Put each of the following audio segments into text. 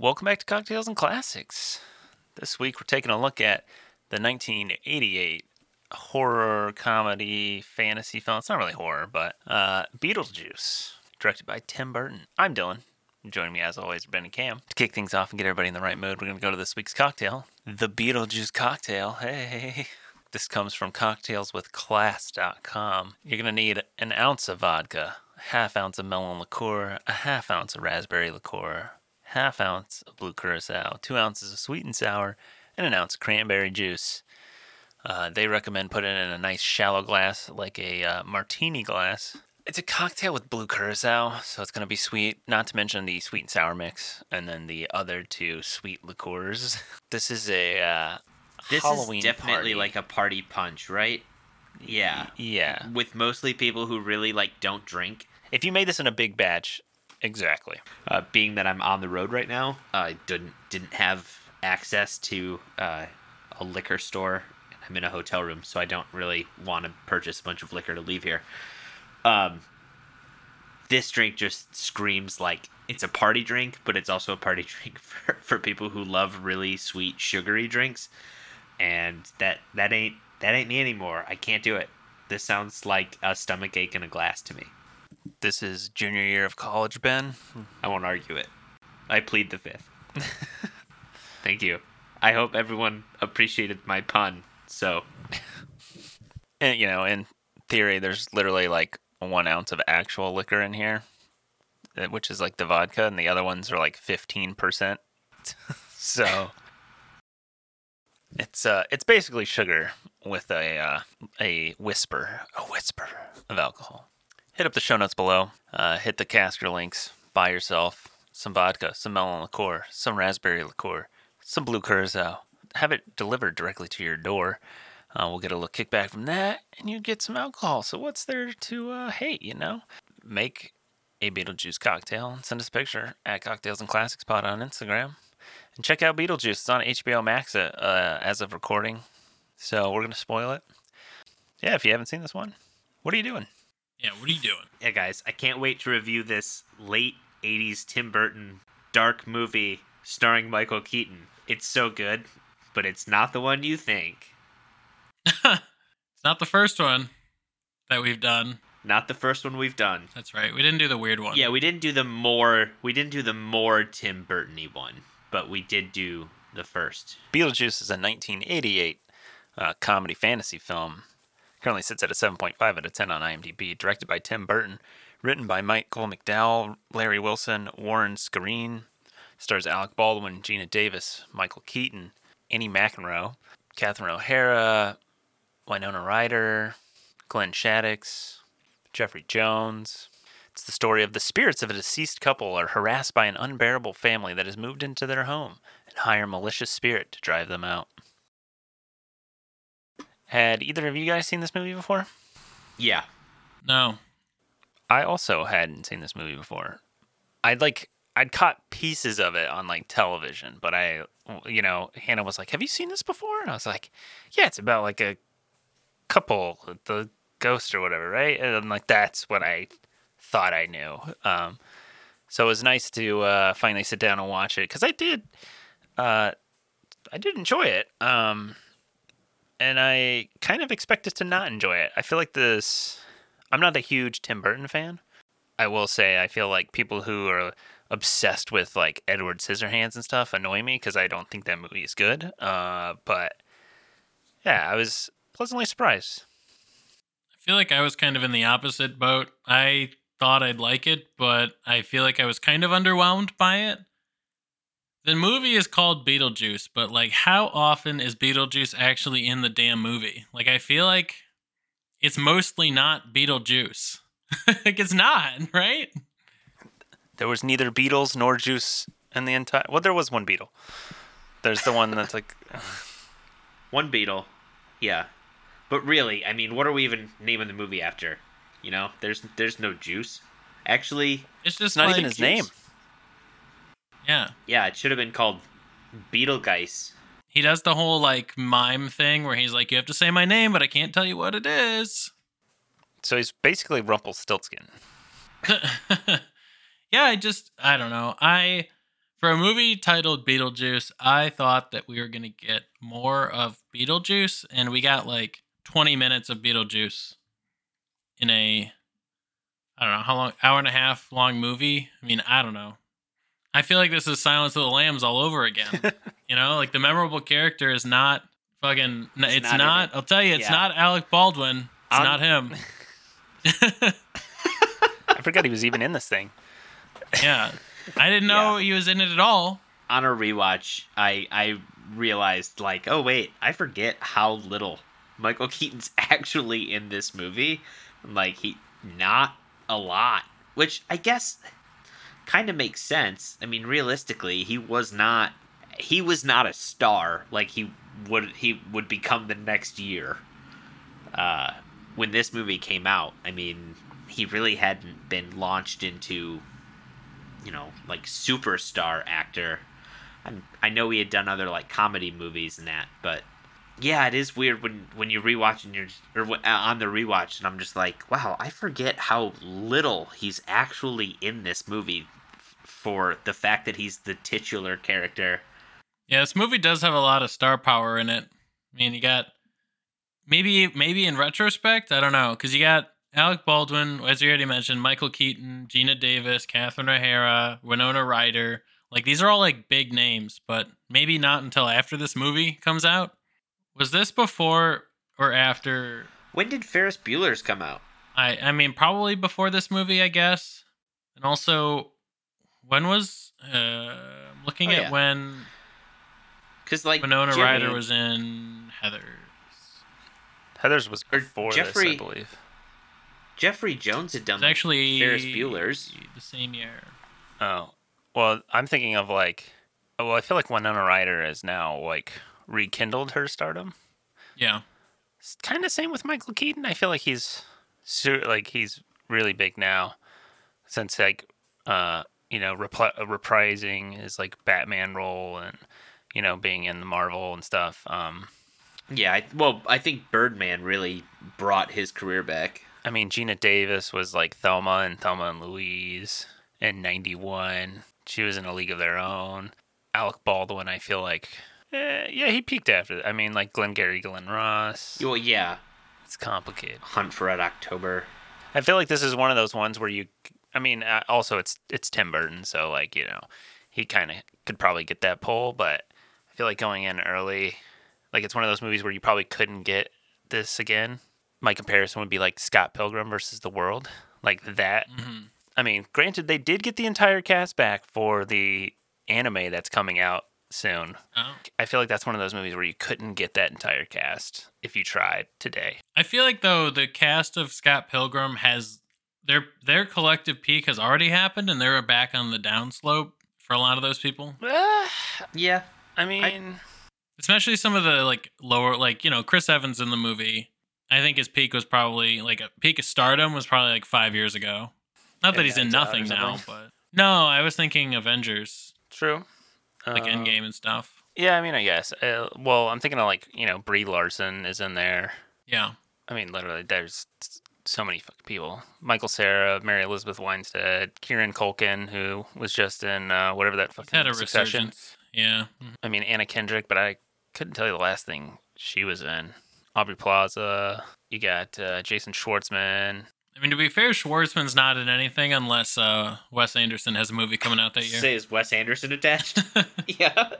Welcome back to Cocktails and Classics. This week we're taking a look at the 1988 horror comedy fantasy film. It's not really horror, but uh, Beetlejuice, directed by Tim Burton. I'm Dylan. Joining me as always, Ben and Cam. To kick things off and get everybody in the right mood, we're going to go to this week's cocktail, the Beetlejuice cocktail. Hey. This comes from cocktailswithclass.com. You're going to need an ounce of vodka, a half ounce of melon liqueur, a half ounce of raspberry liqueur, half ounce of blue curacao, two ounces of sweet and sour, and an ounce of cranberry juice. Uh, they recommend putting it in a nice shallow glass, like a uh, martini glass. It's a cocktail with blue curacao, so it's going to be sweet, not to mention the sweet and sour mix, and then the other two sweet liqueurs. this is a uh, This Halloween is definitely party. like a party punch, right? Yeah. Yeah. With mostly people who really like don't drink. If you made this in a big batch, exactly. Uh, being that I'm on the road right now, I didn't didn't have access to uh, a liquor store. I'm in a hotel room, so I don't really want to purchase a bunch of liquor to leave here. Um, this drink just screams like it's a party drink, but it's also a party drink for, for people who love really sweet, sugary drinks. And that that ain't that ain't me anymore. I can't do it. This sounds like a stomach ache in a glass to me. This is junior year of college, Ben. I won't argue it. I plead the fifth. Thank you. I hope everyone appreciated my pun. So, And, you know, in theory, there's literally like one ounce of actual liquor in here, uh, which is like the vodka, and the other ones are like 15%. so it's uh it's basically sugar with a uh, a whisper, a whisper of alcohol. Hit up the show notes below. Uh, hit the Caskers links. Buy yourself some vodka, some melon liqueur, some raspberry liqueur, some blue curacao. Have it delivered directly to your door. Uh, we'll get a little kickback from that, and you get some alcohol. So what's there to uh, hate? You know, make a Beetlejuice cocktail and send us a picture at Cocktails and Classics Pod on Instagram. And check out Beetlejuice. It's on HBO Max uh, uh, as of recording. So we're gonna spoil it. Yeah, if you haven't seen this one, what are you doing? Yeah, what are you doing? yeah, guys, I can't wait to review this late 80s Tim Burton dark movie starring Michael Keaton. It's so good, but it's not the one you think. it's not the first one that we've done. Not the first one we've done. That's right. We didn't do the weird one. Yeah, we didn't do the more we didn't do the more Tim Burton-y one, but we did do the first. Beetlejuice is a 1988 uh, comedy fantasy film. Currently sits at a 7.5 out of 10 on IMDb. Directed by Tim Burton. Written by Michael McDowell, Larry Wilson, Warren Skaaren. Stars Alec Baldwin, Geena Davis, Michael Keaton, Annie McEnroe, Catherine O'Hara, Winona Ryder, Glenn Shadix, Jeffrey Jones. It's the story of the spirits of a deceased couple are harassed by an unbearable family that has moved into their home and hire malicious spirit to drive them out. Had either of you guys seen this movie before? Yeah. No. I also hadn't seen this movie before. I'd like I'd caught pieces of it on like television, but I you know, Hannah was like, "Have you seen this before?" And I was like, "Yeah, it's about like a couple, the ghost or whatever, right?" And I'm like, "That's what I thought I knew." Um so it was nice to uh finally sit down and watch it cuz I did uh I did enjoy it. Um and I kind of expected to not enjoy it. I feel like this I'm not a huge Tim Burton fan. I will say I feel like people who are obsessed with like Edward Scissorhands and stuff annoy me because I don't think that movie is good. Uh, but yeah, I was pleasantly surprised. I feel like I was kind of in the opposite boat. I thought I'd like it, but I feel like I was kind of underwhelmed by it. The movie is called Beetlejuice, but like how often is Beetlejuice actually in the damn movie? Like I feel like it's mostly not Beetlejuice. like it's not, right? There was neither Beatles nor Juice in the entire. Well, there was one Beetle. There's the one that's like. One Beetle. Yeah. But really, I mean, what are we even naming the movie after? You know, there's there's no juice. Actually, It's just It's not like, even his name. Yeah. yeah, it should have been called Beetlegeist. He does the whole like mime thing where he's like, You have to say my name, but I can't tell you what it is. So he's basically Rumpelstiltskin. yeah, I just I don't know. I For a movie titled Beetlejuice, I thought that we were going to get more of Beetlejuice, and we got like 20 minutes of Beetlejuice in a, I don't know, how long, hour and a half long movie. I mean, I don't know. I feel like this is Silence of the Lambs all over again. you know, like the memorable character is not fucking, it's, It's not, not in. I'll tell you, it's Yeah. not Alec Baldwin. It's I'm- not him. I forgot he was even in this thing. yeah. I didn't know he was in it at all. On a rewatch, I I realized like, oh wait, I forget how little Michael Keaton's actually in this movie. Like he not a lot, which I guess kind of makes sense. I mean, realistically, he was not he was not a star like he would he would become the next year. Uh when this movie came out, I mean, he really hadn't been launched into you know, like superstar actor. I I know he had done other like comedy movies and that, but yeah, it is weird when when you rewatch and you're or uh, on the rewatch and I'm just like, wow, I forget how little he's actually in this movie for the fact that he's the titular character. Yeah, this movie does have a lot of star power in it. I mean, you got maybe maybe in retrospect, I don't know, because you got Alec Baldwin, as you already mentioned, Michael Keaton, Geena Davis, Catherine O'Hara, Winona Ryder. Like these are all like big names, but maybe not until after this movie comes out. Was this before or after? When did Ferris Bueller's come out? I I mean, probably before this movie, I guess. And also, when was uh, I'm looking Oh, at yeah. when Because like Winona Jimmy- Ryder was in Heather. Heathers was Or before Jeffrey- this, I believe. Jeffrey Jones had done It's actually Ferris Bueller's. the same year. Oh, well, I'm thinking of like, oh, well, I feel like Winona Ryder has now like rekindled her stardom. Yeah, It's kind of same with Michael Keaton. I feel like he's like he's really big now, since like uh you know uh, reprising his like Batman role and you know being in the Marvel and stuff. Um, Yeah, I, well, I think Birdman really brought his career back. I mean Geena Davis was like Thelma and Thelma and Louise in '91. She was in a league of their own. Alec Baldwin, I feel like. Eh, yeah, he peaked after that. I mean, like Glengarry Glen Ross. Well, yeah, It's complicated. Hunt for Red October. I feel like this is one of those ones where you, I mean, uh, also it's it's Tim Burton, so like you know, he kind of could probably get that pull, but I feel like going in early, like it's one of those movies where you probably couldn't get this again. My comparison would be like Scott Pilgrim versus The World, like that. hmm I mean, granted, they did get the entire cast back for the anime that's coming out soon. oh. I feel like that's one of those movies where you couldn't get that entire cast if you tried today. I feel like though the cast of Scott Pilgrim has their their collective peak has already happened, and they're back on the downslope for a lot of those people. Yeah, I mean, Especially some of the like lower, like you know, Chris Evans in the movie. I think his peak was probably like a peak of stardom was probably like five years ago. Not that Yeah, he's in it's out or nothing now, but no, I was thinking Avengers, true. like Uh, Endgame and stuff. Yeah, I mean, I guess. Uh, well, I'm thinking of like you know Brie Larson is in there. Yeah, I mean, literally, there's s- so many fucking people. Michael Cera, Mary Elizabeth Winstead, Kieran Culkin, who was just in uh, whatever that fucking had a Succession. resurgence. Yeah. I mean, Anna Kendrick, but I couldn't tell you the last thing she was in. Aubrey Plaza. You got uh, Jason Schwartzman. I mean to be fair, Schwartzman's not in anything unless uh, Wes Anderson has a movie coming out that year. say is Wes Anderson attached? yeah,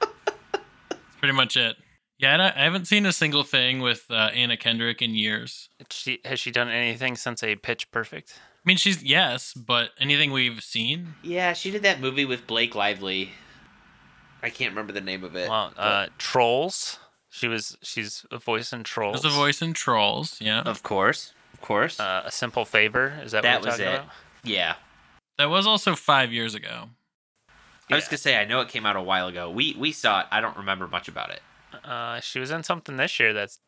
That's pretty much it. Yeah, I I haven't seen a single thing with uh, Anna Kendrick in years. She has she done anything since a Pitch Perfect? I mean, she's yes, but anything we've seen, yeah, she did that movie with Blake Lively. I can't remember the name of it. Well, uh, Trolls. She was she's a voice in Trolls. there's a voice in Trolls. Yeah, of course, of course. Uh, a simple favor. Is that, That what we're was talking it. about? yeah, that was also five years ago. I was gonna say I know it came out a while ago. We we saw it. I don't remember much about it. Uh, she was in something this year that's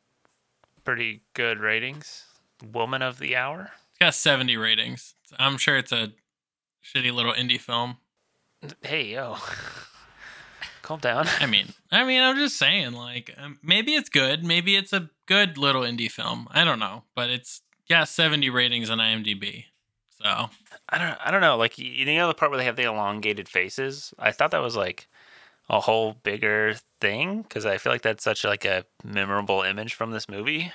pretty good ratings. Woman of the Hour. It's got 70 ratings. I'm sure it's a shitty little indie film. Hey yo, calm down. I mean, I mean, I'm just saying, like, um, maybe it's good. Maybe it's a good little indie film. I don't know, but it's yeah, 70 ratings on IMDb. So I don't I don't know. Like you know the part where they have the elongated faces. I thought that was like a whole bigger thing because I feel like that's such like a memorable image from this movie.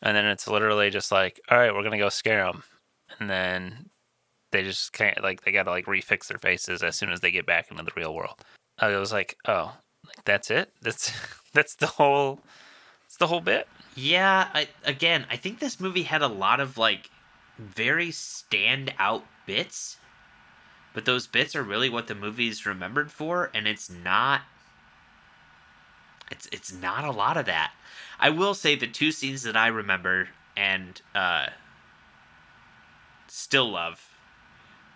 And then it's literally just like, all right, we're gonna go scare them, and then they just can't like they gotta like refix their faces as soon as they get back into the real world. I was like, oh, like that's it. That's that's the whole. It's the whole bit. Yeah, I, again, I think this movie had a lot of like very standout bits, but those bits are really what the movie's remembered for, and it's not. It's it's not a lot of that. I will say the two scenes that I remember and uh, still love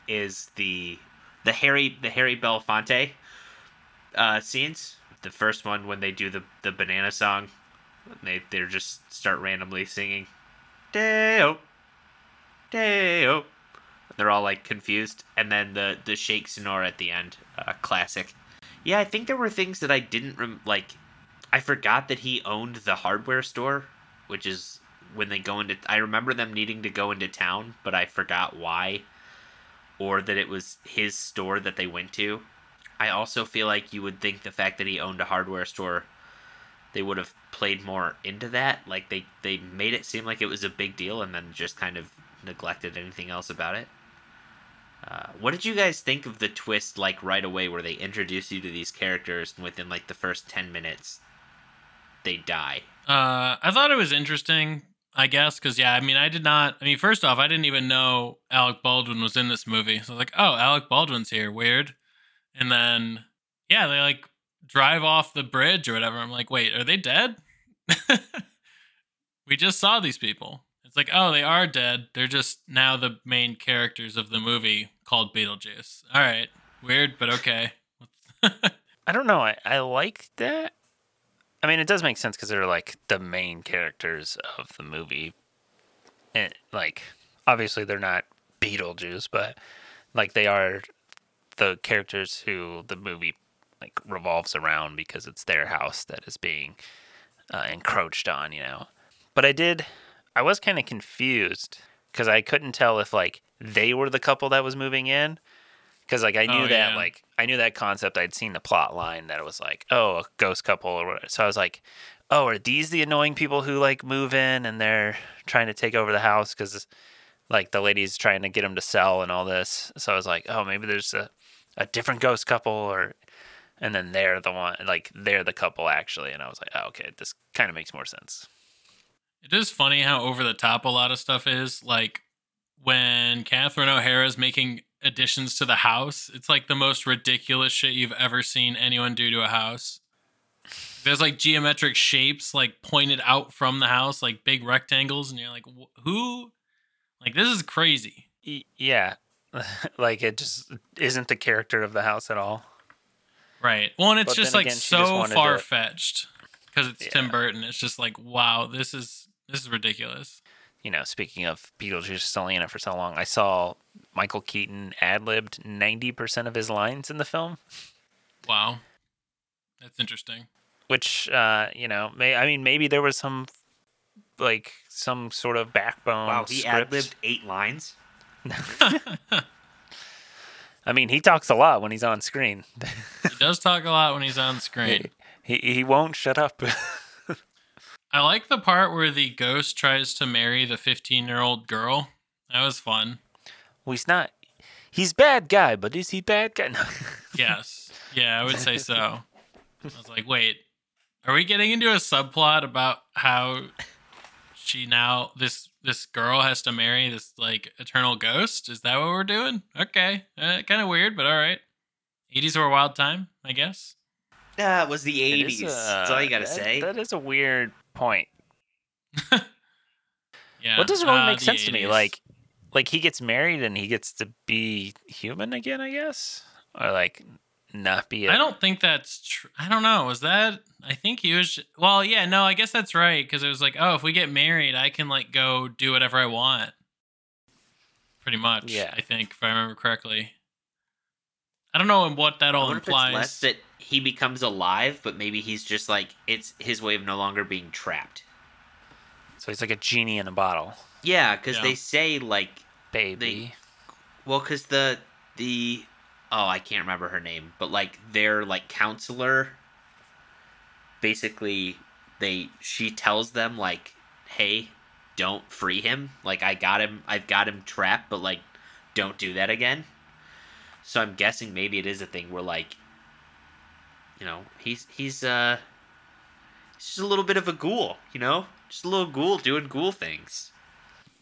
is the the Harry the Harry Belafonte uh, scenes. The first one when they do the the banana song they they just start randomly singing Deo Deo they're all like confused and then the the shake Senora at the end uh, classic yeah i think there were things that i didn't rem- like i forgot that he owned the hardware store which is when they go into i remember them needing to go into town but i forgot why or that it was his store that they went to i also feel like you would think the fact that he owned a hardware store they would have played more into that. Like they they made it seem like it was a big deal, and then just kind of neglected anything else about it. Uh, what did you guys think of the twist? Like right away, where they introduce you to these characters, and within like the first ten minutes, they die. Uh, I thought it was interesting. I guess because yeah, I mean, I did not. I mean, first off, I didn't even know Alec Baldwin was in this movie. So I was like, oh, Alec Baldwin's here, weird. And then yeah, they like drive off the bridge or whatever. I'm like, wait, are they dead? we just saw these people. It's like, oh, they are dead. They're just now the main characters of the movie called Beetlejuice. All right, weird, but okay. I don't know. I, I like that. I mean, it does make sense because they're like the main characters of the movie. And like, obviously, they're not Beetlejuice, but like they are the characters who the movie like revolves around because it's their house that is being uh, encroached on, you know. But I did, I was kind of confused because I couldn't tell if like they were the couple that was moving in because like I knew Oh, that yeah. like I knew that concept. I'd seen the plot line that it was like oh a ghost couple or whatever. So I was like, oh, are these the annoying people who like move in and they're trying to take over the house because like the lady's trying to get them to sell and all this. So I was like, oh, maybe there's a a different ghost couple or and then they're the one like they're the couple actually and i was like oh, okay this kind of makes more sense It is funny how over the top a lot of stuff is. Like when Catherine O'Hara is making additions to the house, it's like the most ridiculous shit you've ever seen anyone do to a house. There's like geometric shapes like pointed out from the house, like big rectangles, and you're like, who? Like this is crazy. Yeah like it just isn't the character of the house at all Right. Well, and it's But just like again, so far fetched because it's Tim Burton. It's just like, wow, this is this is ridiculous. you know speaking of beetlejuice is only in it for so long i saw michael keaton ad-libbed 90% of his lines in the film Wow, that's interesting. which uh you know may i mean maybe there was some like some sort of backbone Wow, he script. ad libbed eight lines. i mean he talks a lot when he's on screen He does talk a lot when he's on screen. he, he won't shut up I like the part where the ghost tries to marry the 15 year old girl. That was fun. well he's not he's bad guy but is he bad guy no. Yes. Yeah, I would say so. I was like, wait, are we getting into a subplot about how she now this this girl has to marry this like eternal ghost? Is that what we're doing? Okay, uh, kind of weird, but all right. 80s were a wild time, I guess. It was the eighties. is, That's all you uh, gotta that- say. that is a weird point Yeah. What doesn't really uh, make sense to me. Like, like he gets married and he gets to be human again, I guess, or like not be. I I don't think that's true. I don't know. Was that? I think he was. Well, yeah, no, I guess that's right because it was like, oh, if we get married, I can like go do whatever I want. Pretty much. Yeah. I think if I remember correctly. I don't know what that I all if it's implies. less that he becomes alive, but maybe he's just like it's his way of no longer being trapped. So he's like a genie in a bottle, Yeah, because Yeah. they say like baby. Well, because the the oh, I can't remember her name, but like their like counselor. Basically, they she tells them like, "Hey, don't free him. Like I got him. I've got him trapped, but like, don't do that again." So I'm guessing maybe it is a thing where like, you know, he's he's uh, he's just a little bit of a ghoul, you know, just a little ghoul doing ghoul things.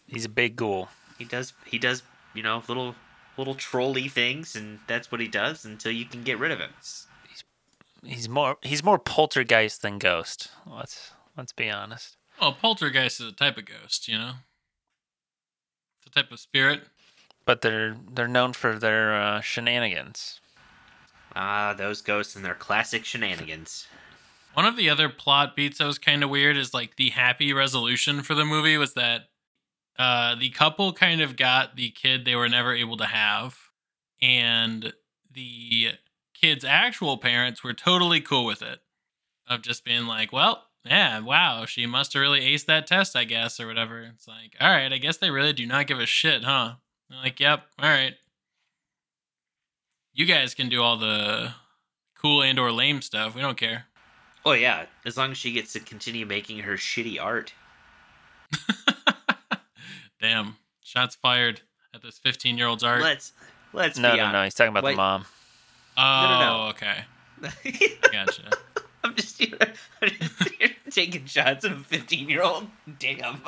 He's a big ghoul. He does he does you know little little trolly things, and that's what he does until you can get rid of him. He's more he's more poltergeist than ghost. Let's let's be honest. Well, poltergeist is a type of ghost, you know. It's a type of spirit. But they're they're known for their uh, shenanigans. Ah, those ghosts and their classic shenanigans. One of the other plot beats that was kind of weird is like the happy resolution for the movie was that uh, the couple kind of got the kid they were never able to have, and the kid's actual parents were totally cool with it. Of just being like, well, yeah, wow, she must have really aced that test, I guess, or whatever. It's like, all right, I guess they really do not give a shit, huh? They're like, yep, all right. You guys can do all the cool and or lame stuff. We don't care. Oh yeah, as long as she gets to continue making her shitty art. Damn. Shots fired at this 15 year old's art. Let's let's No, be no, honest. no. He's talking about Wait. the mom. oh, no, no. okay. Gotcha. I'm just here, I'm just here taking shots of a 15 year old. Damn.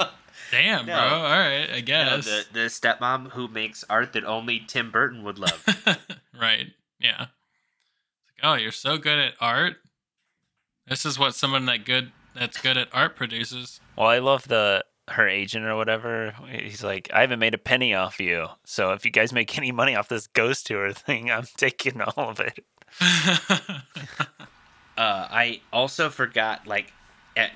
Damn, No. bro. All right, I No, guess. the the stepmom who makes art that only Tim Burton would love. right. Yeah. It's like, oh, you're so good at art. This is what someone that good that's good at art produces. Well, I love the her agent or whatever. He's like, I haven't made a penny off you. So if you guys make any money off this ghost tour thing, I'm taking all of it. Uh, I also forgot, like, at,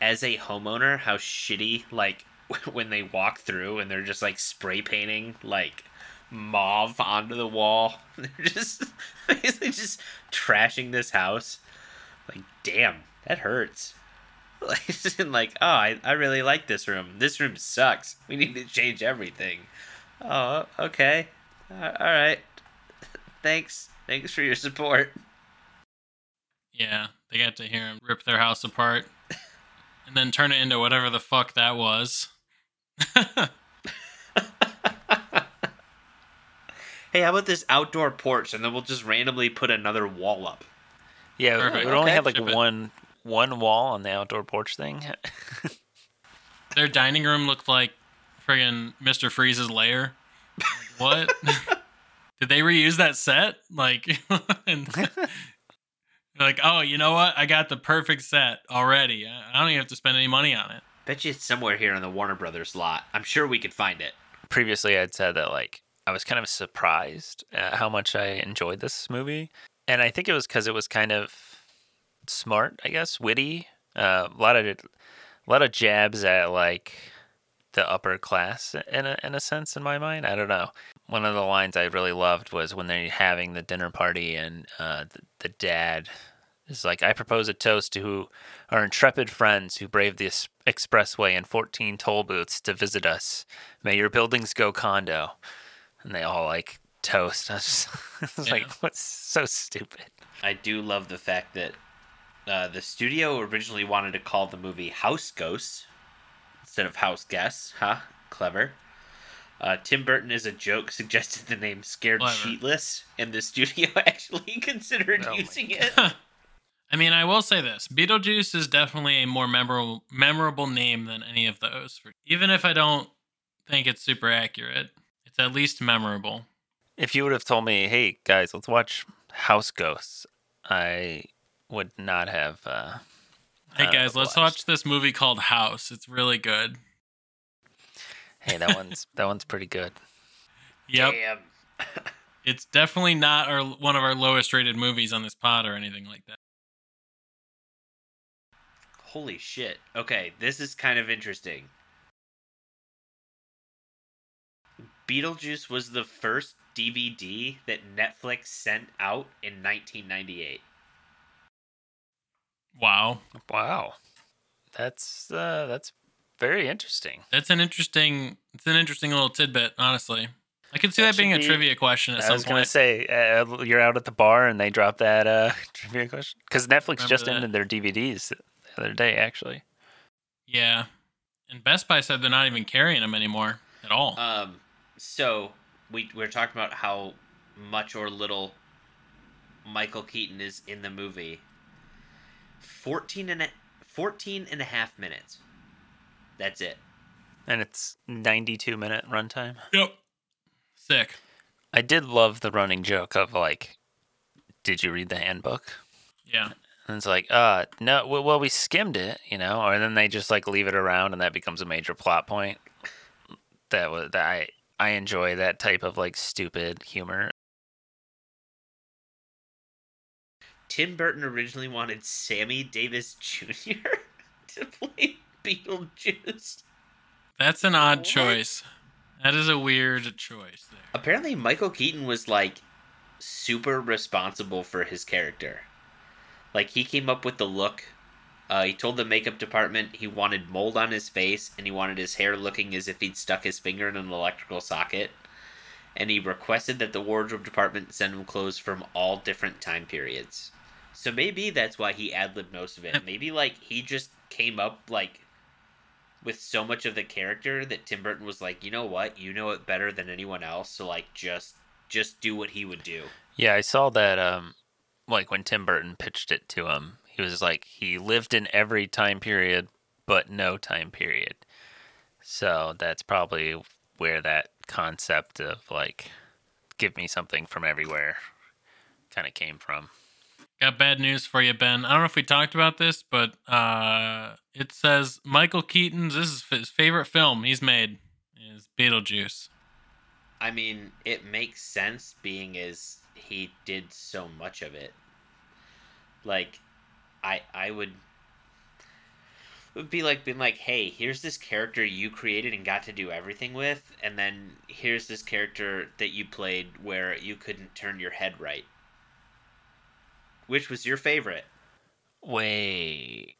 as a homeowner, how shitty, like, when they walk through and they're just, like, spray painting, like, mauve onto the wall. They're just, basically just trashing this house. Like, damn, that hurts. Like, like, oh, I, I really like this room. This room sucks. We need to change everything. Oh, okay. Uh, all right. Thanks. Thanks for your support. yeah, they got to hear him rip their house apart and then turn it into whatever the fuck that was. Hey, how about this outdoor porch, and then we'll just randomly put another wall up. Yeah, Perfect. we only Okay. had like Ship it. one one wall on the outdoor porch thing. Their dining room looked like friggin' Mr. Freeze's lair. Like, what? Did they reuse that set? Like, and like, oh, you know what? I got the perfect set already. I I don't even have to spend any money on it. Bet you it's somewhere here in the Warner Brothers lot. I'm sure we could find it. Previously, I'd said that like I was kind of surprised at how much I enjoyed this movie, and I think it was because it was kind of smart, I guess, witty. Uh, a lot of a lot of jabs at like the upper class in a in a sense in my mind. I don't know. One of the lines I really loved was when they're having the dinner party and uh, the, the dad is like, "I propose a toast to who our intrepid friends who braved the expressway and 14 toll booths to visit us. May your buildings go condo." And they all like toast. I was, just, I was Yeah. like, "What's so stupid?" I do love the fact that uh, the studio originally wanted to call the movie House Ghosts instead of House Guests. Huh? Clever. Uh, Tim Burton, is a joke, suggested the name Scared Clever. Sheetless, and the studio actually considered Oh using it. I mean, I will say this: Beetlejuice is definitely a more memorable memorable name than any of those. Even if I don't think it's super accurate, it's at least memorable. If you would have told me, "Hey guys, let's watch House Ghosts," I would not have. Uh, Hey uh, guys, let's watch this movie called House. It's really good. Hey, that one's that one's pretty good. Yep, Damn. it's definitely not our one of our lowest rated movies on this pod or anything like that. Holy shit. Okay, this is kind of interesting. Beetlejuice was the first DVD that Netflix sent out in 1998. Wow, Wow, that's uh, that's very interesting. that's an interesting. It's an interesting little tidbit, honestly. I can see That that, being should a trivia question at I some was gonna say uh, you're out at the bar and they drop that uh, trivia question because Netflix Remember just that. ended their DVDs the other day. Actually, Yeah, and Best Buy said they're not even carrying them anymore at all. Um, so we we're talking about how much or little Michael Keaton is in the movie. 14 and a, 14 and a half minutes. That's it. and it's 92 minute runtime. yep. Sick. I did love the running joke of like, "Did you read the handbook?" Yeah. And it's like, uh, no. Well, well, we skimmed it, you know, or then they just like leave it around, and that becomes a major plot point. That was that I I enjoy that type of like stupid humor. Tim Burton originally wanted Sammy Davis Jr. to play Beetlejuice. That's an odd What? choice. That is a weird choice there. Apparently, Michael Keaton was like super responsible for his character. Like he came up with the look. Uh, he told the makeup department he wanted mold on his face and he wanted his hair looking as if he'd stuck his finger in an electrical socket. And he requested that the wardrobe department send him clothes from all different time periods. So maybe that's why he ad libbed most of it. Maybe like he just came up like with so much of the character that Tim Burton was like, you know what, you know it better than anyone else, so like just just do what he would do. Yeah, I saw that. Um, like when Tim Burton pitched it to him, he was like, he lived in every time period, but no time period. So that's probably where that concept of like, give me something from everywhere, kind of came from. Got bad news for you, Ben. I don't know if we talked about this, but uh, it says Michael Keaton's this is his favorite film he's made is Beetlejuice. I mean, it makes sense being as he did so much of it. Like, I I would it would be like being like, hey, here's this character you created and got to do everything with, and then here's this character that you played where you couldn't turn your head right. Which was your favorite? Wait.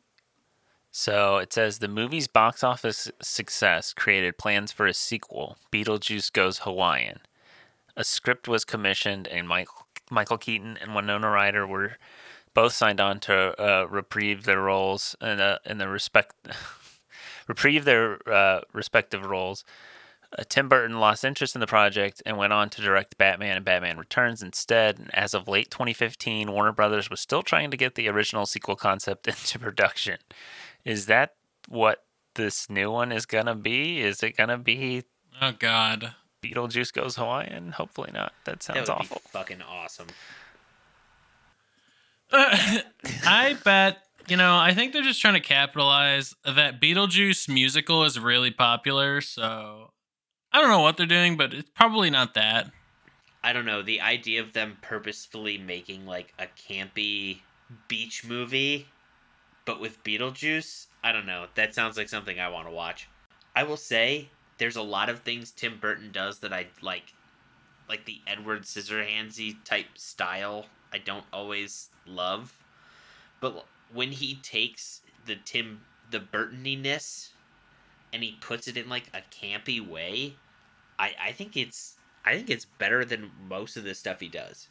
So it says the movie's box office success created plans for a sequel, Beetlejuice Goes Hawaiian. A script was commissioned, and Michael, Michael Keaton and Winona Ryder were both signed on to uh, reprieve their roles in the, in the respect reprieve their uh, respective roles. Uh, Tim Burton lost interest in the project and went on to direct Batman and Batman Returns instead. And as of late 2015, Warner Brothers was still trying to get the original sequel concept into production. Is that what this new one is gonna be? Is it gonna be Oh God. Beetlejuice Goes Hawaiian? Hopefully not. That sounds that would awful. be fucking awesome. I bet you know. I think they're just trying to capitalize that Beetlejuice musical is really popular. So I don't know what they're doing, but it's probably not that. I don't know, the idea of them purposefully making like a campy beach movie but with Beetlejuice, I don't know. That sounds like something I want to watch. I will say there's a lot of things Tim Burton does that I like like the Edward Scissorhandsy type style. I don't always love. But when he takes the Tim the Burtoniness and he puts it in like a campy way, I I think it's I think it's better than most of the stuff he does.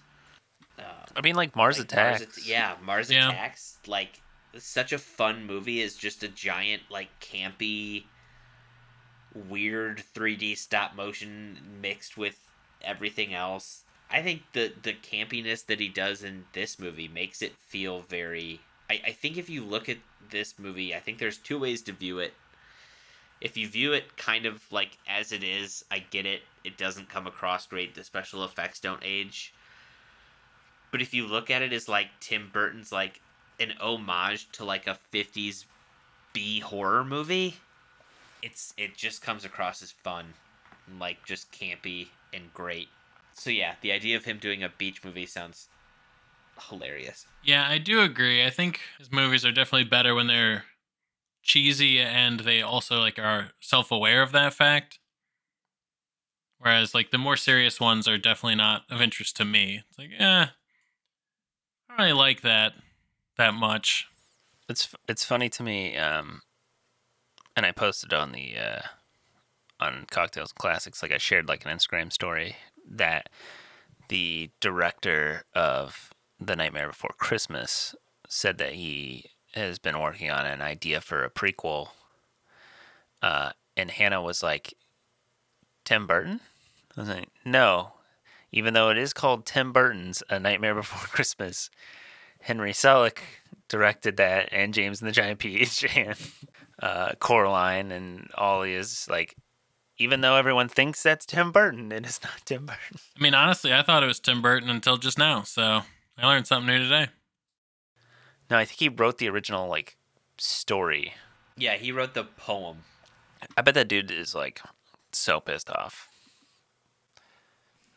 Um, I mean, like Mars like Attacks. At- yeah, Mars Yeah. Attacks. Like such a fun movie is just a giant like campy, weird 3D stop motion mixed with everything else. I think the the campiness that he does in this movie makes it feel very. I, I think if you look at this movie, I think there's two ways to view it. If you view it kind of like as it is, I get it. It doesn't come across great. The special effects don't age. But if you look at it as like Tim Burton's like an homage to like a 50s B horror movie, it's it just comes across as fun, and like just campy and great. So yeah, the idea of him doing a beach movie sounds hilarious. Yeah, I do agree. I think his movies are definitely better when they're cheesy and they also like are self-aware of that fact. Whereas like the more serious ones are definitely not of interest to me. It's like, eh, I don't really like that that much. It's it's funny to me, um, and I posted on the uh, on Cocktails Classics, like I shared like an Instagram story that the director of The Nightmare Before Christmas said that he has been working on an idea for a prequel. Uh, and Hannah was like, Tim Burton? I was like, no. Even though it is called Tim Burton's A Nightmare Before Christmas, Henry Selick directed that, and James and the Giant Peach, and uh, Coraline, and all is like, even though everyone thinks that's Tim Burton, it is not Tim Burton. I mean, honestly, I thought it was Tim Burton until just now. So I learned something new today. No, I think he wrote the original like story. Yeah, he wrote the poem. I bet that dude is like so pissed off.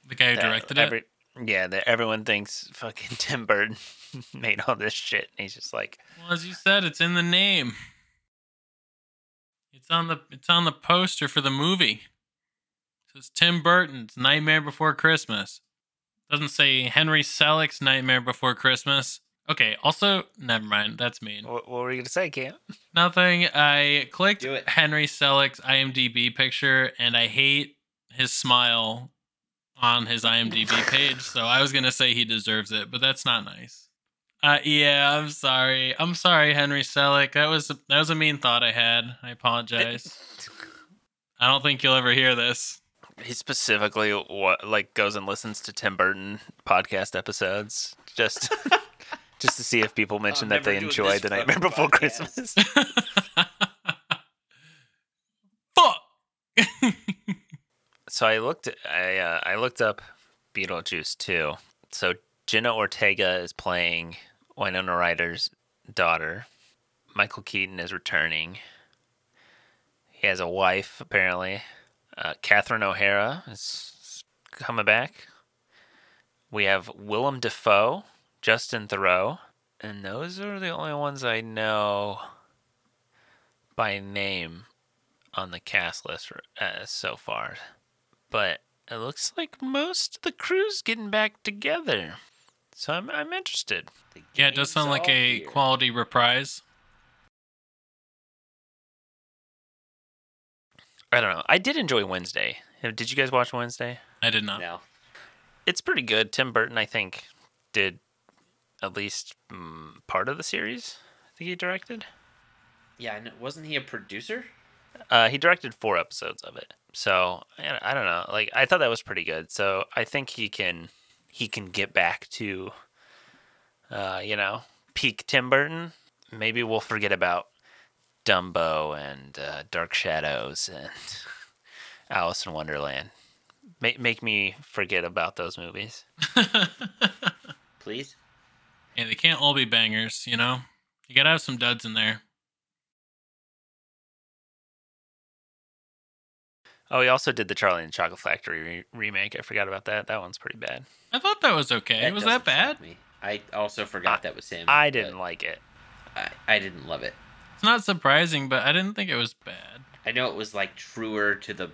The guy who that directed every, it. Yeah, that everyone thinks fucking Tim Burton made all this shit. And he's just like, Well, as you said, it's in the name. It's on the it's on the poster for the movie. It says Tim Burton's Nightmare Before Christmas. Doesn't say Henry Selick's Nightmare Before Christmas. Okay, also never mind. That's mean. what, what were you gonna say, Cam? Nothing. I clicked Do it. Henry Selick's IMDb picture and I hate his smile on his IMDb page. So I was gonna say he deserves it, but that's not nice. Uh, yeah, I'm sorry. I'm sorry, Henry Selick. That was that was a mean thought I had. I apologize. I don't think you'll ever hear this. He specifically what like goes and listens to Tim Burton podcast episodes just just to see if people mention that they enjoyed the Nightmare Before podcast. Christmas. Fuck. so I looked I uh, I looked up Beetlejuice too. So Jenna Ortega is playing Winona Ryder's daughter. Michael Keaton is returning. He has a wife apparently. Uh, Catherine O'Hara is coming back. We have Willem Dafoe, Justin Theroux, and those are the only ones I know by name on the cast list uh, so far. But it looks like most of the crew's getting back together. So I'm I'm interested. Yeah, it does sound like a here. quality reprise. I don't know. I did enjoy Wednesday. Did you guys watch Wednesday? I did not. No. It's pretty good. Tim Burton, I think, did at least mm, part of the series. I think he directed. Yeah, and wasn't he a producer? Uh, he directed four episodes of it. So I, I don't know. Like I thought that was pretty good. So I think he can he can get back to, uh, you know, peak Tim Burton. Maybe we'll forget about Dumbo and uh, Dark Shadows and Alice in Wonderland. Make make me forget about those movies. Please. Yeah, they can't all be bangers, you know? You gotta have some duds in there. Oh, he also did the Charlie and the Chocolate Factory re- remake. I forgot about that. That one's pretty bad. I thought that was okay. was that bad? Me. I also forgot that was him. I didn't like it. I, I didn't love it. It's not surprising, but I didn't think it was bad. I know it was like truer to the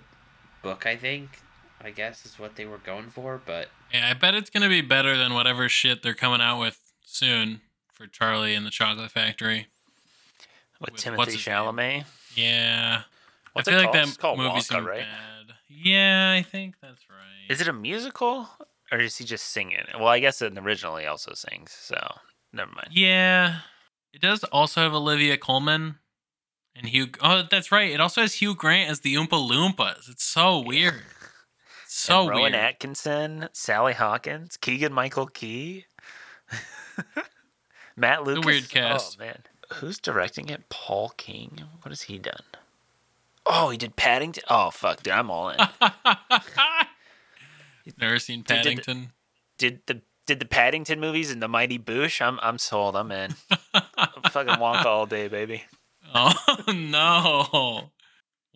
book. I think. I guess is what they were going for, but Yeah, I bet it's gonna be better than whatever shit they're coming out with soon for Charlie and the Chocolate Factory. With, With- Timothy his name? Chalamet. Yeah. What's I feel it like called? that It's called movie's Wonka, right? bad. Yeah, I think that's right. Is it a musical or is he just singing? Well, I guess in the original he also sings, so never mind. Yeah. It does also have Olivia Colman and Hugh. Oh, that's right. It also has Hugh Grant as the Oompa Loompas. It's so weird. It's so and Rowan weird. Atkinson, Sally Hawkins, Keegan Michael Key, Matt Lucas. weird cast. Oh man, who's directing it? Paul King. What has he done? Oh, he did Paddington. Oh fuck, dude, I'm all in. Never seen Did- did- Paddington. did the did the Paddington movies and the Mighty Boosh? I'm I'm sold. I'm in. I'm Fucking Wonka all day, baby. oh no.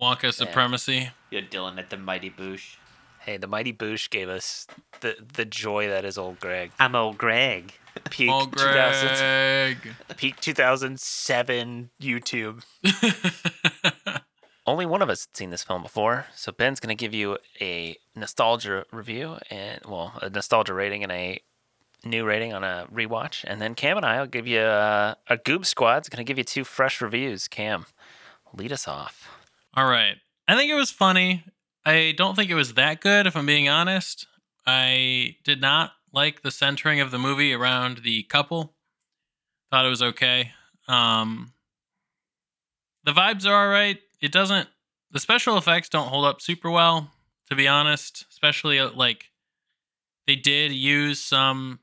Wonka supremacy. you're Dylan at the Mighty Boosh. Hey, the Mighty Boosh gave us the the joy that is old Greg. I'm old Greg. Peak 2000, Greg. peak 2007 YouTube. Only one of us had seen this film before, so Ben's gonna give you a nostalgia review and well, a nostalgia rating and a new rating on a rewatch, and then Cam and I will give you a, a Goob Squad's gonna give you two fresh reviews. Cam, lead us off. All right. I think it was funny. I don't think it was that good, if I'm being honest. I did not like the centering of the movie around the couple. Thought it was okay. Um, the vibes are all right. It doesn't. The special effects don't hold up super well, to be honest. Especially uh, like they did use some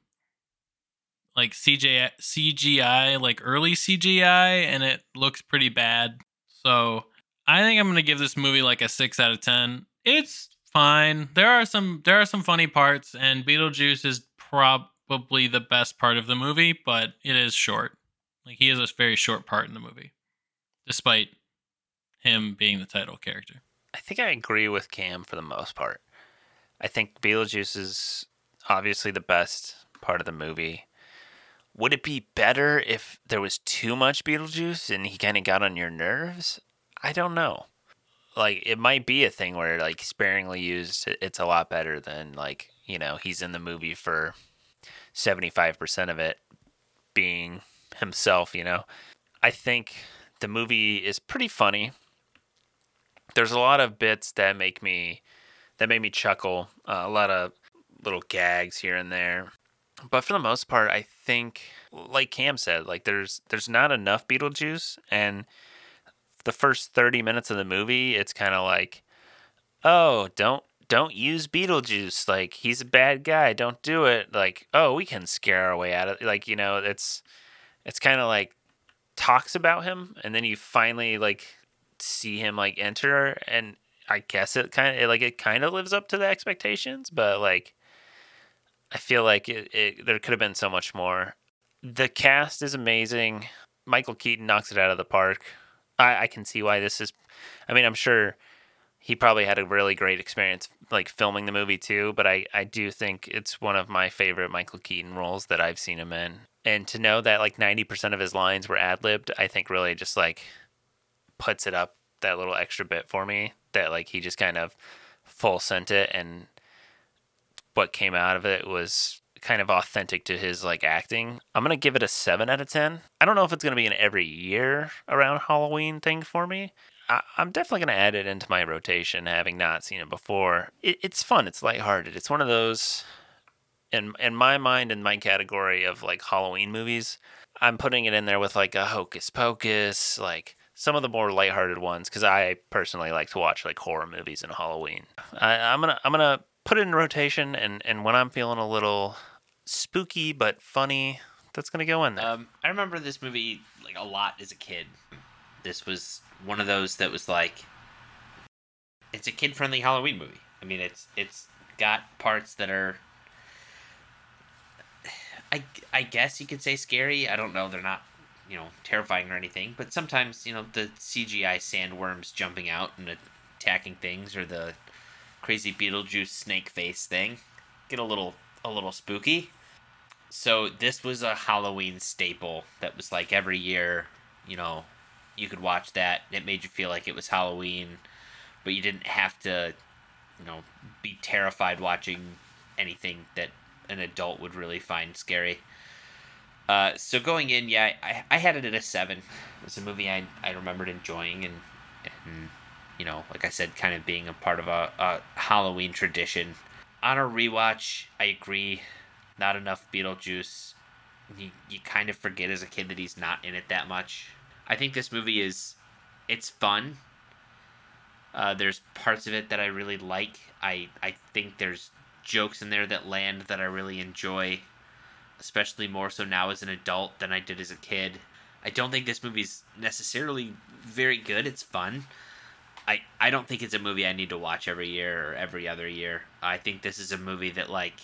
like CGI, CGI, like early CGI, and it looks pretty bad. So I think I'm gonna give this movie like a six out of ten. It's fine. There are some there are some funny parts, and Beetlejuice is probably the best part of the movie, but it is short. Like he has a very short part in the movie, despite him being the title character. I think I agree with Cam for the most part. I think Beetlejuice is obviously the best part of the movie. Would it be better if there was too much Beetlejuice and he kind of got on your nerves? I don't know. Like it might be a thing where like sparingly used it's a lot better than like, you know, he's in the movie for 75% of it being himself, you know. I think the movie is pretty funny. There's a lot of bits that make me that made me chuckle. Uh, a lot of little gags here and there. But for the most part, I think like Cam said, like there's there's not enough Beetlejuice and the first 30 minutes of the movie, it's kind of like oh, don't don't use Beetlejuice. Like he's a bad guy. Don't do it. Like, oh, we can scare our way out of it. like, you know, it's it's kind of like talks about him and then you finally like see him like enter and I guess it kind of like it kind of lives up to the expectations, but like I feel like it, it there could have been so much more. The cast is amazing. Michael Keaton knocks it out of the park. I, I can see why this is. I mean, I'm sure he probably had a really great experience like filming the movie too. But I I do think it's one of my favorite Michael Keaton roles that I've seen him in. And to know that like 90% of his lines were ad libbed, I think really just like puts it up that little extra bit for me that like he just kind of full sent it and what came out of it was kind of authentic to his like acting. I'm gonna give it a seven out of ten. I don't know if it's gonna be an every year around Halloween thing for me. I, am definitely gonna add it into my rotation, having not seen it before. It, it's fun. It's lighthearted. It's one of those, in in my mind, in my category of like Halloween movies. I'm putting it in there with like a Hocus Pocus, like some of the more lighthearted ones, because I personally like to watch like horror movies in Halloween. I, I'm gonna I'm gonna put it in rotation, and and when I'm feeling a little spooky but funny, that's gonna go in there. Um, I remember this movie like a lot as a kid. This was one of those that was like, it's a kid friendly Halloween movie. I mean, it's it's got parts that are. I, I guess you could say scary. I don't know. They're not, you know, terrifying or anything. But sometimes, you know, the CGI sandworms jumping out and attacking things, or the crazy Beetlejuice snake face thing. Get a little a little spooky. So this was a Halloween staple that was like every year, you know, you could watch that. It made you feel like it was Halloween, but you didn't have to, you know, be terrified watching anything that an adult would really find scary. Uh, so going in, yeah, I, I had it at a seven. It was a movie I, I remembered enjoying and, and you know, like I said, kind of being a part of a, a Halloween tradition. On a rewatch, I agree. Not enough Beetlejuice. You, you kind of forget as a kid that he's not in it that much. I think this movie is, it's fun. Uh, there's parts of it that I really like. I I think there's jokes in there that land that I really enjoy, especially more so now as an adult than I did as a kid. I don't think this movie's necessarily very good. It's fun. I, I don't think it's a movie I need to watch every year or every other year. I think this is a movie that like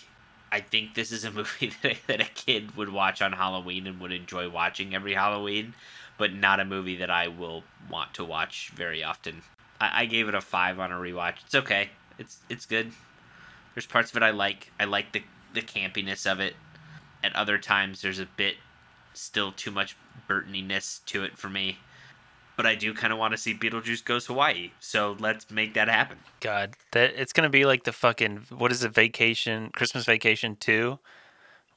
I think this is a movie that, that a kid would watch on Halloween and would enjoy watching every Halloween, but not a movie that I will want to watch very often. I, I gave it a five on a rewatch. It's okay. It's it's good. There's parts of it I like. I like the the campiness of it. At other times, there's a bit still too much Burtoniness to it for me but I do kind of want to see Beetlejuice goes Hawaii. So let's make that happen. God, that it's gonna be like the fucking what is it? Vacation, Christmas Vacation two,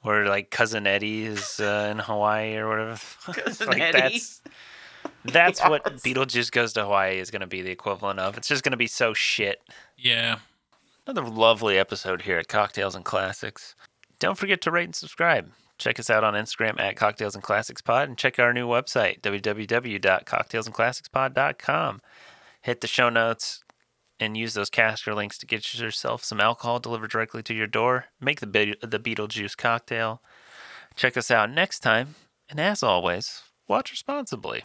where like cousin Eddie is uh, in Hawaii or whatever. Cousin like Eddie. that's That's what Beetlejuice Goes to Hawaii is going to be the equivalent of. It's just going to be so shit. Yeah. Another lovely episode here at Cocktails and Classics. Don't forget to rate and subscribe. Check us out on Instagram at Cocktails and Classics Pod and check our new website, www.cocktailsandclassicspod.com. Hit the show notes and use those Caskers links to get yourself some alcohol delivered directly to your door. Make the, Be- the Beetlejuice cocktail. Check us out next time. And as always, watch responsibly.